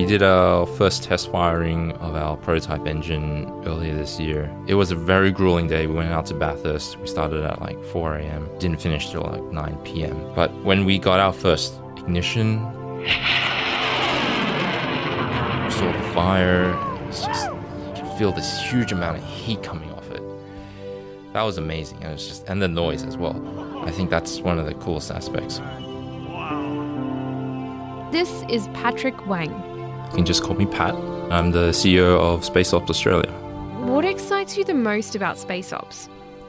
We did our first test firing of our prototype engine earlier this year. It was a very grueling day. We went out to Bathurst. We started at like 4 a.m., didn't finish till like 9 p.m. But when we got our first ignition, we saw the fire, just, you could feel this huge amount of heat coming off it. That was amazing. It was just, and the noise as well. I think that's one of the coolest aspects. This is Patrick Wang. You can just call me Pat. I'm the CEO of Space Ops Australia. What excites you the most about Space Ops?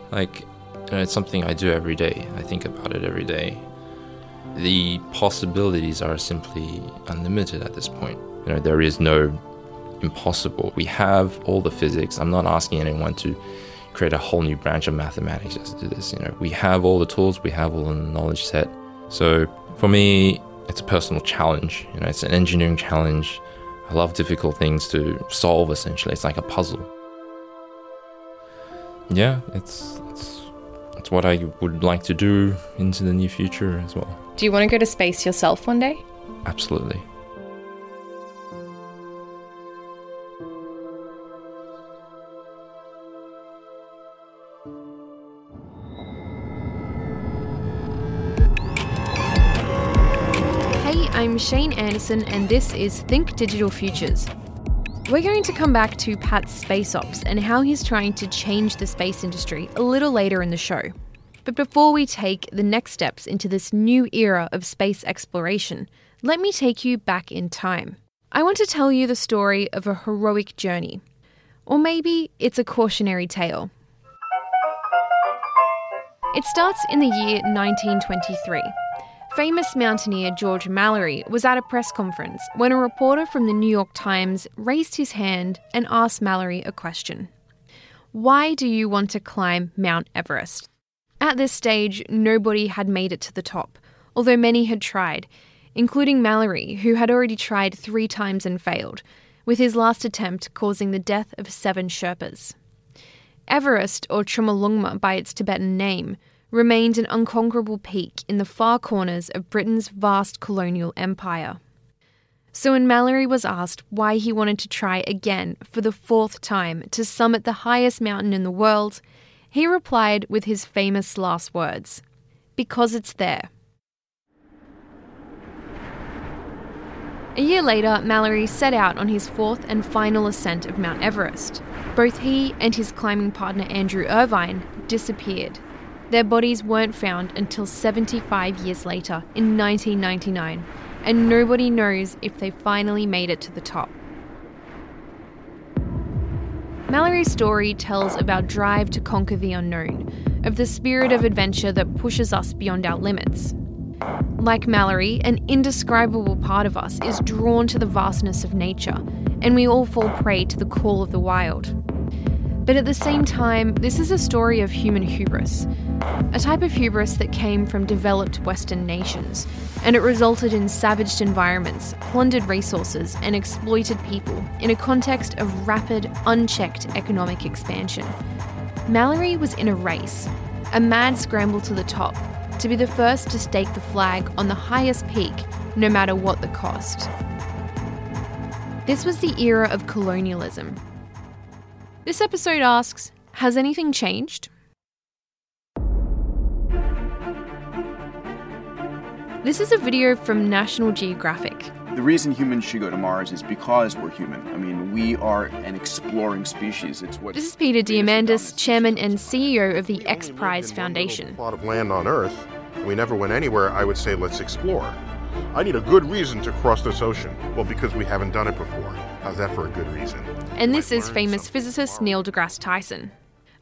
Like, you know, it's something I do every day. I think about it every day. The possibilities are simply unlimited at this point. You know, there is no impossible. We have all the physics. I'm not asking anyone to create a whole new branch of mathematics just to do this. You know, we have all the tools, we have all the knowledge set. So for me, it's a personal challenge. You know, it's an engineering challenge. I love difficult things to solve. Essentially, it's like a puzzle. Yeah, it's it's it's what I would like to do into the near future as well. Do you want to go to space yourself one day? Absolutely. Shane Anderson, and this is Think Digital Futures. We're going to come back to Pat's space ops and how he's trying to change the space industry a little later in the show. But before we take the next steps into this new era of space exploration, let me take you back in time. I want to tell you the story of a heroic journey. Or maybe it's a cautionary tale. It starts in the year 1923. Famous mountaineer George Mallory was at a press conference when a reporter from the New York Times raised his hand and asked Mallory a question Why do you want to climb Mount Everest? At this stage, nobody had made it to the top, although many had tried, including Mallory, who had already tried three times and failed, with his last attempt causing the death of seven Sherpas. Everest, or Chomolungma by its Tibetan name, remained an unconquerable peak in the far corners of Britain's vast colonial empire. So when Mallory was asked why he wanted to try again for the fourth time to summit the highest mountain in the world, he replied with his famous last words Because it's there. A year later, Mallory set out on his fourth and final ascent of Mount Everest. Both he and his climbing partner Andrew Irvine disappeared. Their bodies weren't found until 75 years later, in 1999, and nobody knows if they finally made it to the top. Mallory's story tells of our drive to conquer the unknown, of the spirit of adventure that pushes us beyond our limits. Like Mallory, an indescribable part of us is drawn to the vastness of nature, and we all fall prey to the call of the wild. But at the same time, this is a story of human hubris, a type of hubris that came from developed Western nations, and it resulted in savaged environments, plundered resources, and exploited people in a context of rapid, unchecked economic expansion. Mallory was in a race, a mad scramble to the top, to be the first to stake the flag on the highest peak, no matter what the cost. This was the era of colonialism. This episode asks Has anything changed? This is a video from National Geographic. The reason humans should go to Mars is because we're human. I mean, we are an exploring species. It's what This is Peter Diamandis, chairman and CEO of the X Prize In one little Foundation. Plot of land on Earth. We never went anywhere. I would say let's explore. I need a good reason to cross this ocean. Well, because we haven't done it before. How's that for a good reason? And this is famous physicist. Neil deGrasse Tyson.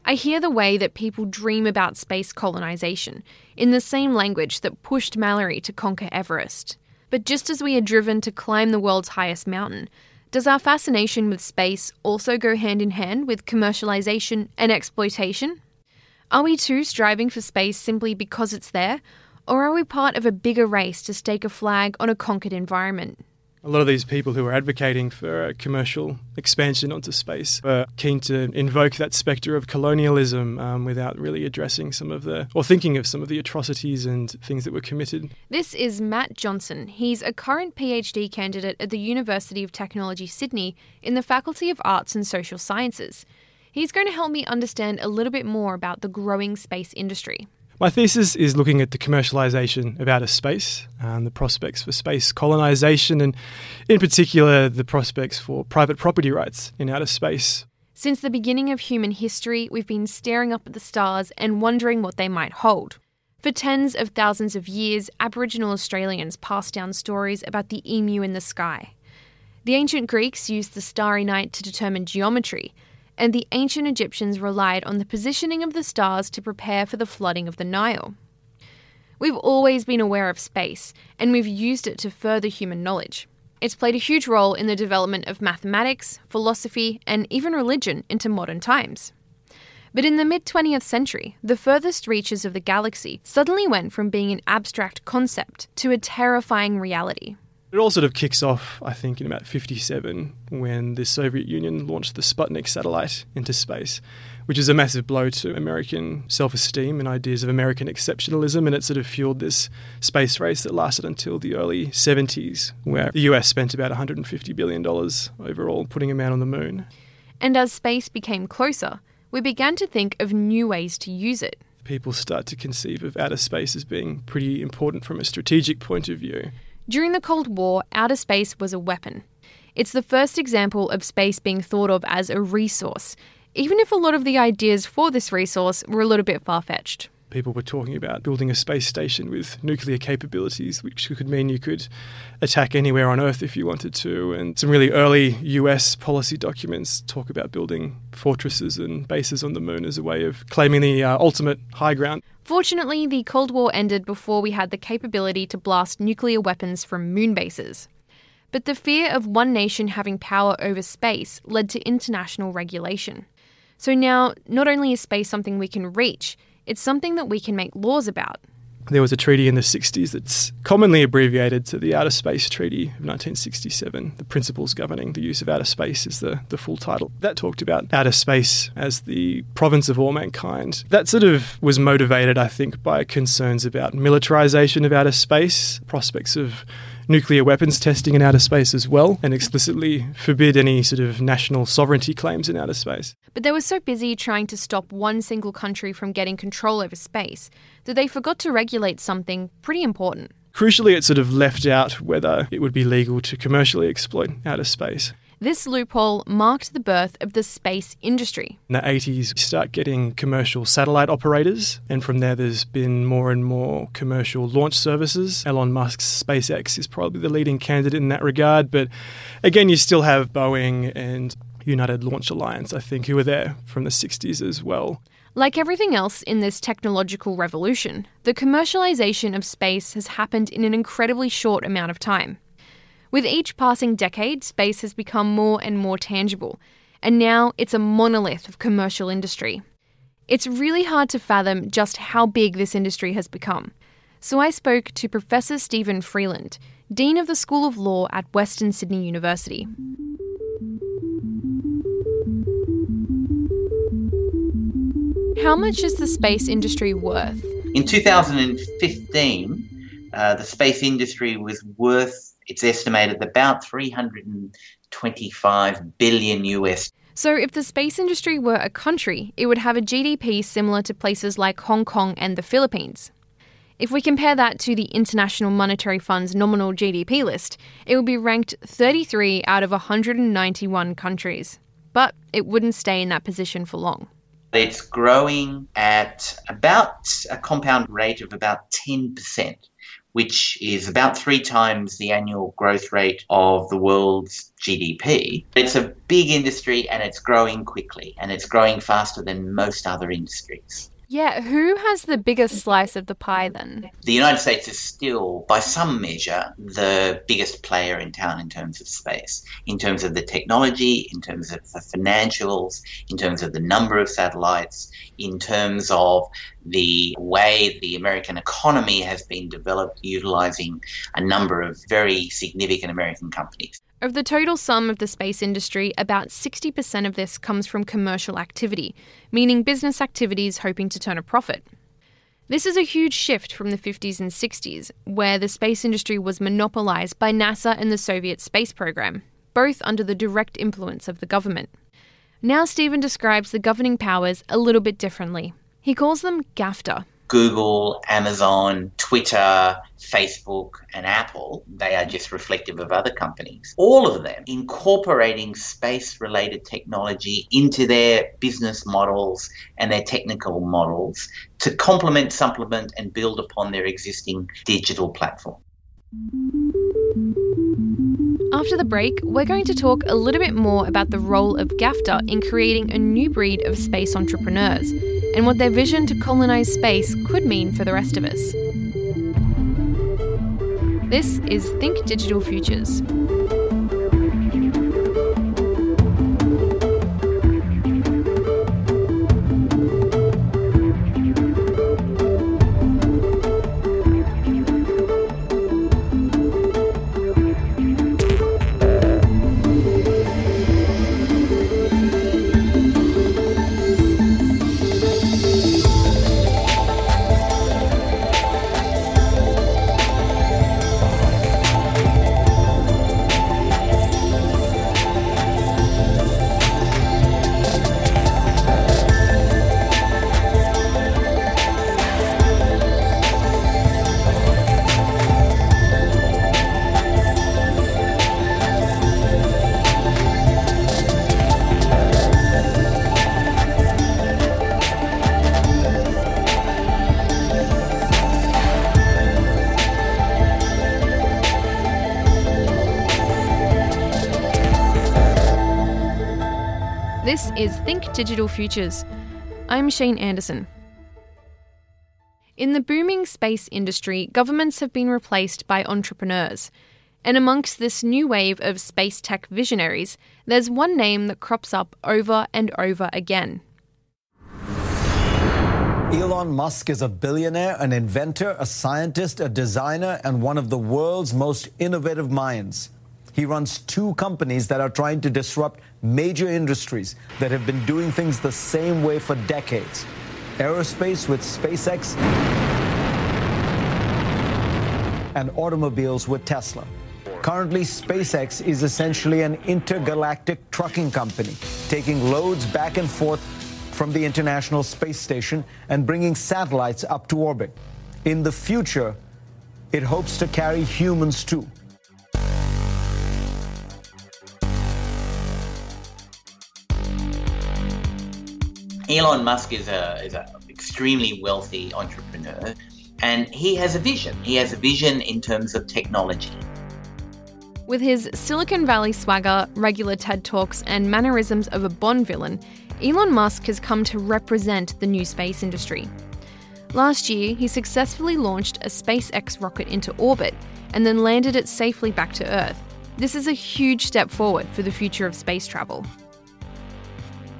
I hear the way that people dream about space colonization in the same language that pushed Mallory to conquer Everest. But just as we are driven to climb the world's highest mountain, does our fascination with space also go hand in hand with commercialization and exploitation? Are we too striving for space simply because it's there? Or are we part of a bigger race to stake a flag on a conquered environment? A lot of these people who are advocating for commercial expansion onto space were keen to invoke that spectre of colonialism um, without really addressing some of the, or thinking of some of the atrocities and things that were committed. This is Matt Johnson. He's a current PhD candidate at the University of Technology, Sydney, in the Faculty of Arts and Social Sciences. He's going to help me understand a little bit more about the growing space industry. My thesis is looking at the commercialization of outer space and the prospects for space colonization, and in particular, the prospects for private property rights in outer space. Since the beginning of human history, we've been staring up at the stars and wondering what they might hold. For tens of thousands of years, Aboriginal Australians passed down stories about the emu in the sky. The ancient Greeks used the starry night to determine geometry, and the ancient Egyptians relied on the positioning of the stars to prepare for the flooding of the Nile. We've always been aware of space, and we've used it to further human knowledge. It's played a huge role in the development of mathematics, philosophy, and even religion into modern times. But in the mid 20th century, the furthest reaches of the galaxy suddenly went from being an abstract concept to a terrifying reality. It all sort of kicks off, I think, in about 57 when the Soviet Union launched the Sputnik satellite into space, which is a massive blow to American self esteem and ideas of American exceptionalism. And it sort of fueled this space race that lasted until the early 70s, where the US spent about $150 billion overall putting a man on the moon. And as space became closer, we began to think of new ways to use it. People start to conceive of outer space as being pretty important from a strategic point of view. During the Cold War, outer space was a weapon. It's the first example of space being thought of as a resource, even if a lot of the ideas for this resource were a little bit far fetched. People were talking about building a space station with nuclear capabilities, which could mean you could attack anywhere on Earth if you wanted to. And some really early US policy documents talk about building fortresses and bases on the moon as a way of claiming the uh, ultimate high ground. Fortunately, the Cold War ended before we had the capability to blast nuclear weapons from moon bases. But the fear of one nation having power over space led to international regulation. So now, not only is space something we can reach, it's something that we can make laws about. There was a treaty in the 60s that's commonly abbreviated to the Outer Space Treaty of 1967. The principles governing the use of outer space is the, the full title. That talked about outer space as the province of all mankind. That sort of was motivated, I think, by concerns about militarization of outer space, prospects of nuclear weapons testing in outer space as well, and explicitly forbid any sort of national sovereignty claims in outer space. But they were so busy trying to stop one single country from getting control over space that they forgot to regulate something pretty important. Crucially, it sort of left out whether it would be legal to commercially exploit outer space. This loophole marked the birth of the space industry. In the 80s, you start getting commercial satellite operators, and from there, there's been more and more commercial launch services. Elon Musk's SpaceX is probably the leading candidate in that regard, but again, you still have Boeing and United Launch Alliance, I think, who were there from the 60s as well. Like everything else in this technological revolution, the commercialization of space has happened in an incredibly short amount of time. With each passing decade, space has become more and more tangible, and now it's a monolith of commercial industry. It's really hard to fathom just how big this industry has become. So I spoke to Professor Steven Freeland, Dean of the School of Law at Western Sydney University. How much is the space industry worth? In 2015, uh, the space industry was worth it's estimated about 325 billion US. So, if the space industry were a country, it would have a GDP similar to places like Hong Kong and the Philippines. If we compare that to the International Monetary Fund's nominal GDP list, it would be ranked 33 out of 191 countries. But it wouldn't stay in that position for long. It's growing at about a compound rate of about 10% which is about three times the annual growth rate of the world's GDP. It's a big industry and it's growing quickly and it's growing faster than most other industries. Yeah, who has the biggest slice of the pie then? The United States is still, by some measure, the biggest player in town in terms of space, in terms of the technology, in terms of the financials, in terms of the number of satellites, in terms of the way the American economy has been developed utilizing a number of very significant American companies. Of the total sum of the space industry, about 60% of this comes from commercial activity, meaning business activities hoping to turn a profit. This is a huge shift from the 50s and 60s, where the space industry was monopolized by NASA and the Soviet space program, both under the direct influence of the government. Now, Steven describes the governing powers a little bit differently. He calls them GAFTA, Google, Amazon, Twitter, Facebook, and Apple, they are just reflective of other companies. All of them incorporating space related technology into their business models and their technical models to complement, supplement, and build upon their existing digital platform. After the break, we're going to talk a little bit more about the role of GAFTA in creating a new breed of space entrepreneurs and what their vision to colonize space could mean for the rest of us. This is Think Digital Futures. Digital Futures. I'm Shane Anderson. In the booming space industry, governments have been replaced by entrepreneurs. And amongst this new wave of space tech visionaries, there's one name that crops up over and over again. Elon Musk is a billionaire, an inventor, a scientist, a designer, and one of the world's most innovative minds. He runs two companies that are trying to disrupt major industries that have been doing things the same way for decades aerospace with SpaceX, and automobiles with Tesla. Currently, SpaceX is essentially an intergalactic trucking company, taking loads back and forth from the International Space Station and bringing satellites up to orbit. In the future, it hopes to carry humans too. Elon Musk is a is an extremely wealthy entrepreneur, and he has a vision. He has a vision in terms of technology. With his Silicon Valley swagger, regular TED Talks, and mannerisms of a Bond villain, Elon Musk has come to represent the new space industry. Last year, he successfully launched a SpaceX rocket into orbit and then landed it safely back to Earth. This is a huge step forward for the future of space travel.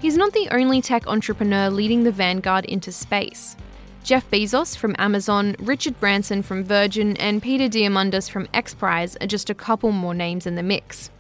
He's not the only tech entrepreneur leading the vanguard into space. Jeff Bezos from Amazon, Richard Branson from Virgin, and Peter Diamandis from XPRIZE are just a couple more names in the mix.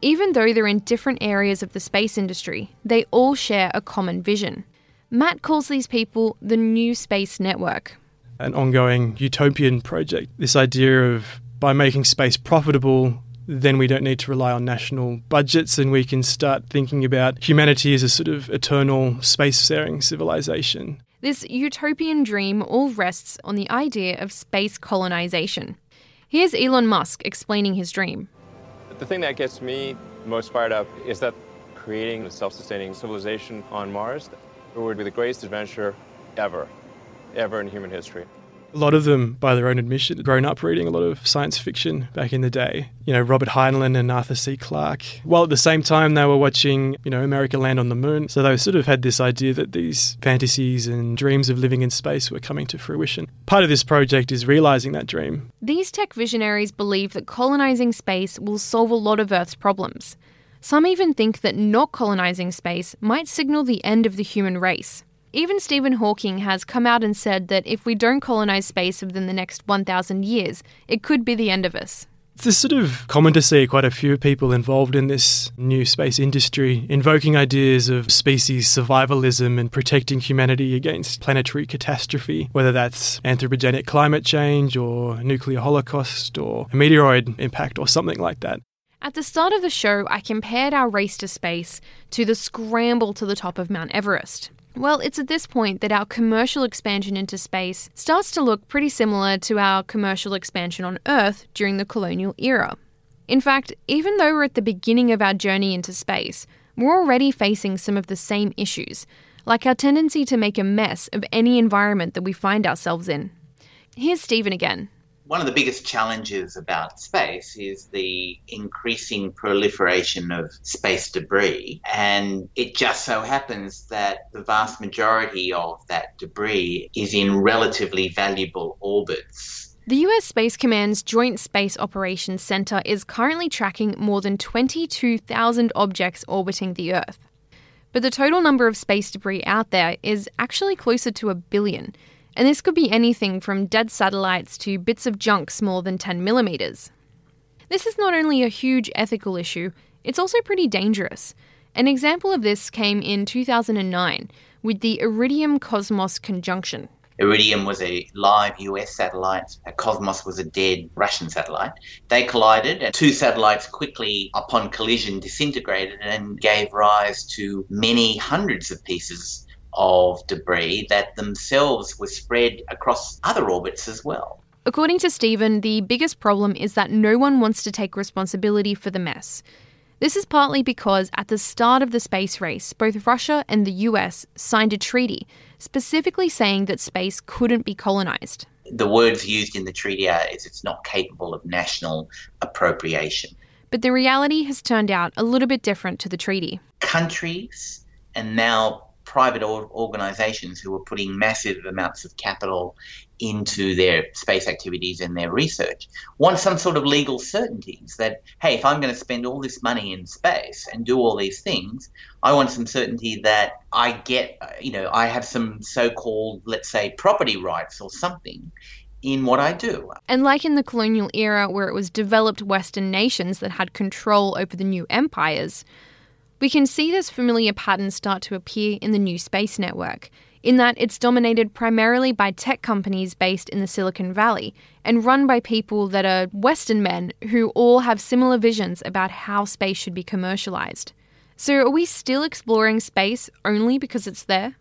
Even though they're in different areas of the space industry, they all share a common vision. Matt calls these people the New Space Network. An ongoing utopian project. This idea of by making space profitable, then we don't need to rely on national budgets and we can start thinking about humanity as a sort of eternal spacefaring civilization. This utopian dream all rests on the idea of space colonization. Here's Elon Musk explaining his dream. The thing that gets me most fired up is that creating a self sustaining civilization on Mars would be the greatest adventure ever, ever in human history. A lot of them, by their own admission, grown up reading a lot of science fiction back in the day. You know, Robert Heinlein and Arthur C. Clarke. While at the same time they were watching, you know, America Land on the Moon. So they sort of had this idea that these fantasies and dreams of living in space were coming to fruition. Part of this project is realizing that dream. These tech visionaries believe that colonizing space will solve a lot of Earth's problems. Some even think that not colonizing space might signal the end of the human race. Even Stephen Hawking has come out and said that if we don't colonize space within the next 1,000 years, it could be the end of us. It's sort of common to see quite a few people involved in this new space industry invoking ideas of species survivalism and protecting humanity against planetary catastrophe, whether that's anthropogenic climate change or nuclear holocaust or a meteoroid impact or something like that. At the start of the show, I compared our race to space to the scramble to the top of Mount Everest. Well, it's at this point that our commercial expansion into space starts to look pretty similar to our commercial expansion on Earth during the colonial era. In fact, even though we're at the beginning of our journey into space, we're already facing some of the same issues, like our tendency to make a mess of any environment that we find ourselves in. Here's Steven again one of the biggest challenges about space is the increasing proliferation of space debris. And it just so happens that the vast majority of that debris is in relatively valuable orbits. The US Space Command's Joint Space Operations Center is currently tracking more than 22,000 objects orbiting the Earth. But the total number of space debris out there is actually closer to a billion and this could be anything from dead satellites to bits of junk smaller than 10 millimeters. This is not only a huge ethical issue, it's also pretty dangerous. An example of this came in 2009 with the Iridium Cosmos conjunction. Iridium was a live US satellite. Cosmos was a dead Russian satellite. They collided, and two satellites quickly, upon collision, disintegrated and gave rise to many hundreds of pieces of debris that themselves were spread across other orbits as well. According to Steven, the biggest problem is that no one wants to take responsibility for the mess. This is partly because at the start of the space race, both Russia and the US signed a treaty specifically saying that space couldn't be colonized. The words used in the treaty are is it's not capable of national appropriation. But the reality has turned out a little bit different to the treaty. Countries and now private organizations who are putting massive amounts of capital into their space activities and their research want some sort of legal certainties that, hey, if I'm going to spend all this money in space and do all these things, I want some certainty that I get, you know, I have some so called, let's say, property rights or something in what I do. And like in the colonial era where it was developed Western nations that had control over the new empires, we can see this familiar pattern start to appear in the new space network, in that it's dominated primarily by tech companies based in the Silicon Valley and run by people that are Western men who all have similar visions about how space should be commercialized. So, are we still exploring space only because it's there?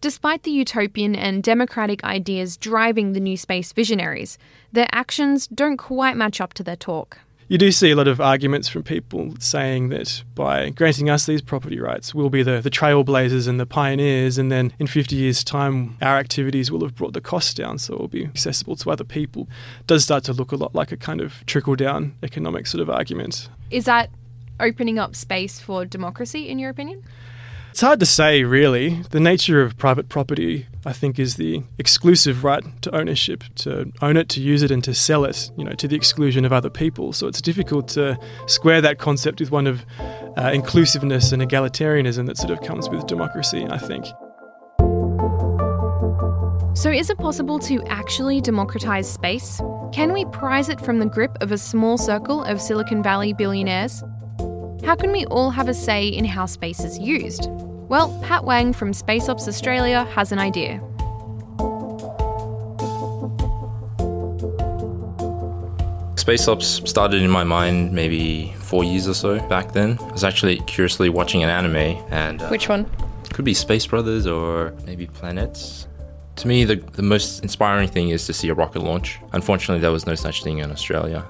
Despite the utopian and democratic ideas driving the new space visionaries, their actions don't quite match up to their talk you do see a lot of arguments from people saying that by granting us these property rights, we'll be the, the trailblazers and the pioneers, and then in 50 years' time, our activities will have brought the cost down, so it will be accessible to other people. It does start to look a lot like a kind of trickle down economic sort of argument. Is that opening up space for democracy, in your opinion? It's hard to say, really. The nature of private property, I think, is the exclusive right to ownership, to own it, to use it, and to sell it, you know, to the exclusion of other people. So it's difficult to square that concept with one of uh, inclusiveness and egalitarianism that sort of comes with democracy, I think. So, is it possible to actually democratize space? Can we prize it from the grip of a small circle of Silicon Valley billionaires? How can we all have a say in how space is used? Well, Pat Wang from Space Ops Australia has an idea. Space Ops started in my mind maybe four years or so back then. I was actually curiously watching an anime and. Uh, Which one? Could be Space Brothers or maybe Planetes. To me, the, the most inspiring thing is to see a rocket launch. Unfortunately, there was no such thing in Australia.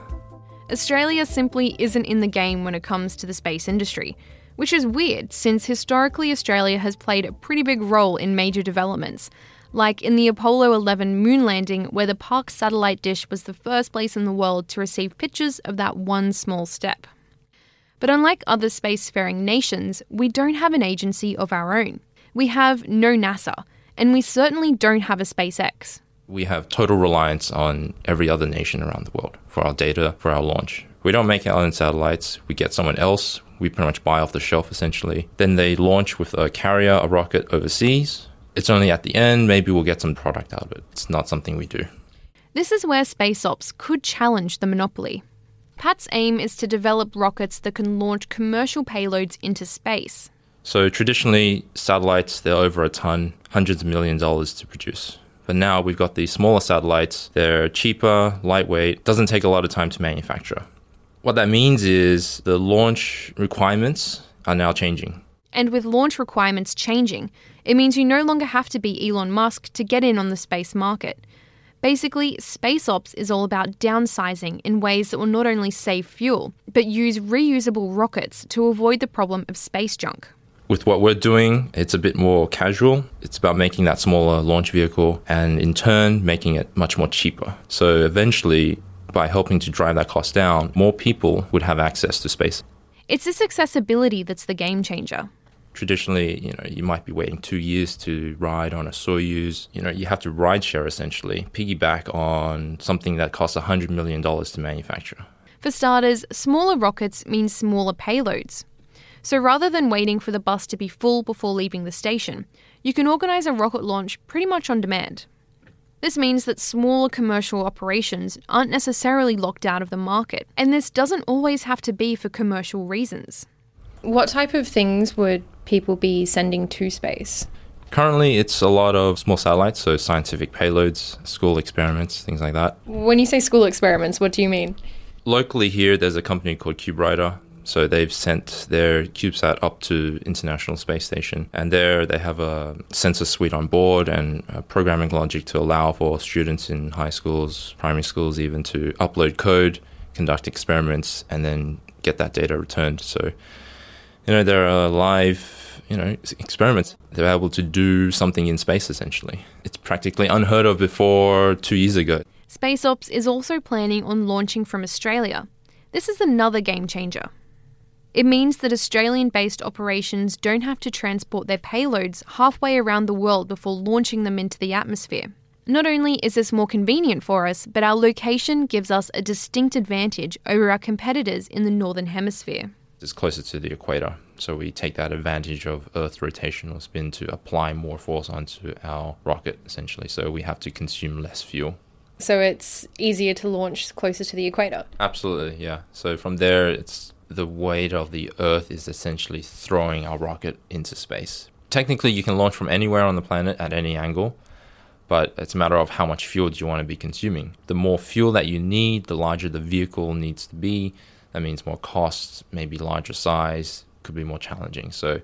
Australia simply isn't in the game when it comes to the space industry, which is weird since historically Australia has played a pretty big role in major developments, like in the Apollo 11 moon landing, where the Parkes satellite dish was the first place in the world to receive pictures of that one small step. But unlike other spacefaring nations, we don't have an agency of our own. We have no NASA, and we certainly don't have a SpaceX. We have total reliance on every other nation around the world for our data, for our launch. We don't make our own satellites, we get someone else, we pretty much buy off the shelf essentially. Then they launch with a carrier, a rocket overseas. It's only at the end, maybe we'll get some product out of it. It's not something we do. This is where Space Ops could challenge the monopoly. Pat's aim is to develop rockets that can launch commercial payloads into space. So traditionally, satellites, they're over a ton, hundreds of million dollars to produce. But now we've got these smaller satellites. They're cheaper, lightweight, doesn't take a lot of time to manufacture. What that means is the launch requirements are now changing. And with launch requirements changing, it means you no longer have to be Elon Musk to get in on the space market. Basically, space ops is all about downsizing in ways that will not only save fuel, but use reusable rockets to avoid the problem of space junk. With what we're doing, it's a bit more casual. It's about making that smaller launch vehicle and in turn making it much more cheaper. So eventually, by helping to drive that cost down, more people would have access to space. It's this accessibility that's the game changer traditionally, you know, you might be waiting two years to ride on a Soyuz. You know, you have to ride share essentially, piggyback on something that costs $100 million to manufacture. For starters, smaller rockets mean smaller payloads. So rather than waiting for the bus to be full before leaving the station, you can organise a rocket launch pretty much on demand. This means that smaller commercial operations aren't necessarily locked out of the market, and this doesn't always have to be for commercial reasons. What type of things would people be sending to space? Currently, it's a lot of small satellites, so scientific payloads, school experiments, things like that. When you say school experiments, what do you mean? Locally here, there's a company called CubeRider. So they've sent their CubeSat up to International Space Station, and there they have a sensor suite on board and programming logic to allow for students in high schools, primary schools, even to upload code, conduct experiments, and then get that data returned. So you know, there are live, you know, experiments. They're able to do something in space essentially. It's practically unheard of before two years ago. SpaceOps is also planning on launching from Australia. This is another game changer. It means that Australian based operations don't have to transport their payloads halfway around the world before launching them into the atmosphere. Not only is this more convenient for us, but our location gives us a distinct advantage over our competitors in the Northern Hemisphere It's closer to the equator. So we take that advantage of Earth's rotational spin to apply more force onto our rocket, essentially. So we have to consume less fuel. So it's easier to launch closer to the equator? Absolutely, yeah. So from there, it's the weight of the Earth is essentially throwing our rocket into space. Technically, you can launch from anywhere on the planet at any angle, but it's a matter of how much fuel do you want to be consuming. The more fuel that you need, the larger the vehicle needs to be, that means more costs, maybe larger size, could be more challenging. So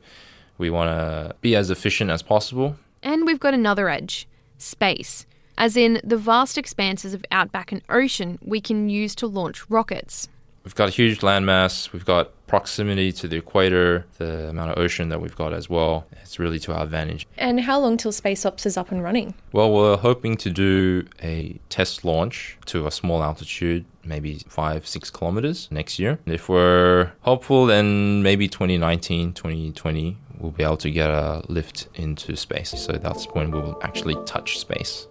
we want to be as efficient as possible. And we've got another edge space, as in the vast expanses of outback and ocean we can use to launch rockets. We've got a huge landmass, we've got proximity to the equator, the amount of ocean that we've got as well. It's really to our advantage. And how long till Space Ops is up and running? Well, we're hoping to do a test launch to a small altitude, maybe five, six kilometers next year. And if we're hopeful, then maybe 2019, 2020, we'll be able to get a lift into space. So that's when we'll actually touch space.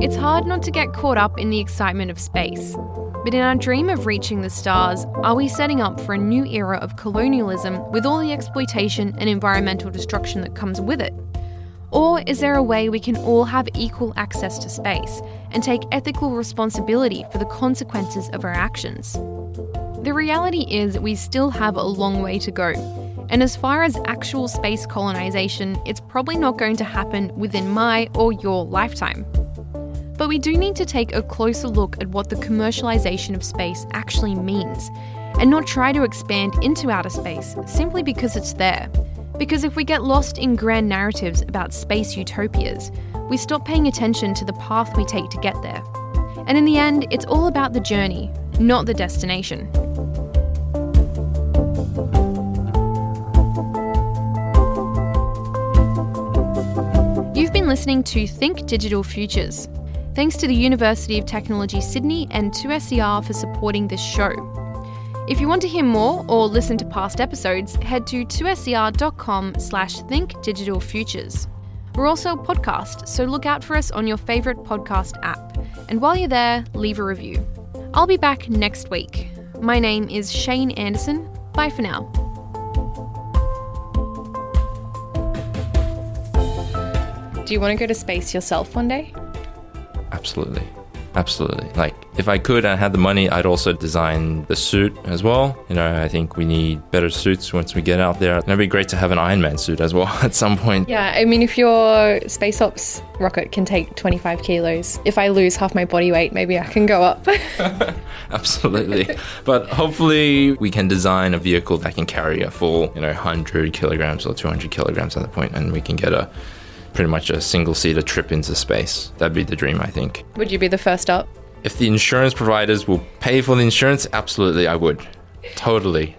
It's hard not to get caught up in the excitement of space. But in our dream of reaching the stars, are we setting up for a new era of colonialism with all the exploitation and environmental destruction that comes with it? Or is there a way we can all have equal access to space and take ethical responsibility for the consequences of our actions? The reality is we still have a long way to go. And as far as actual space colonisation, it's probably not going to happen within my or your lifetime. But we do need to take a closer look at what the commercialization of space actually means, and not try to expand into outer space simply because it's there. Because if we get lost in grand narratives about space utopias, we stop paying attention to the path we take to get there. And in the end, it's all about the journey, not the destination. You've been listening to Think Digital Futures, Thanks to the University of Technology Sydney and 2SER for supporting this show. If you want to hear more or listen to past episodes, head to 2ser.com slash thinkdigitalfutures. We're also a podcast, so look out for us on your favourite podcast app. And while you're there, leave a review. I'll be back next week. My name is Shane Anderson. Bye for now. Do you want to go to space yourself one day? Absolutely. Absolutely. Like, if I could and had the money, I'd also design the suit as well. You know, I think we need better suits once we get out there. And it'd be great to have an Iron Man suit as well at some point. Yeah, I mean, if your space ops rocket can take 25 kilos, if I lose half my body weight, maybe I can go up. Absolutely. but hopefully, we can design a vehicle that can carry a full, you know, 100 kilograms or 200 kilograms at the point, and we can get a pretty much a single seater trip into space. That'd be the dream, I think. Would you be the first up? If the insurance providers will pay for the insurance, absolutely, I would. Totally.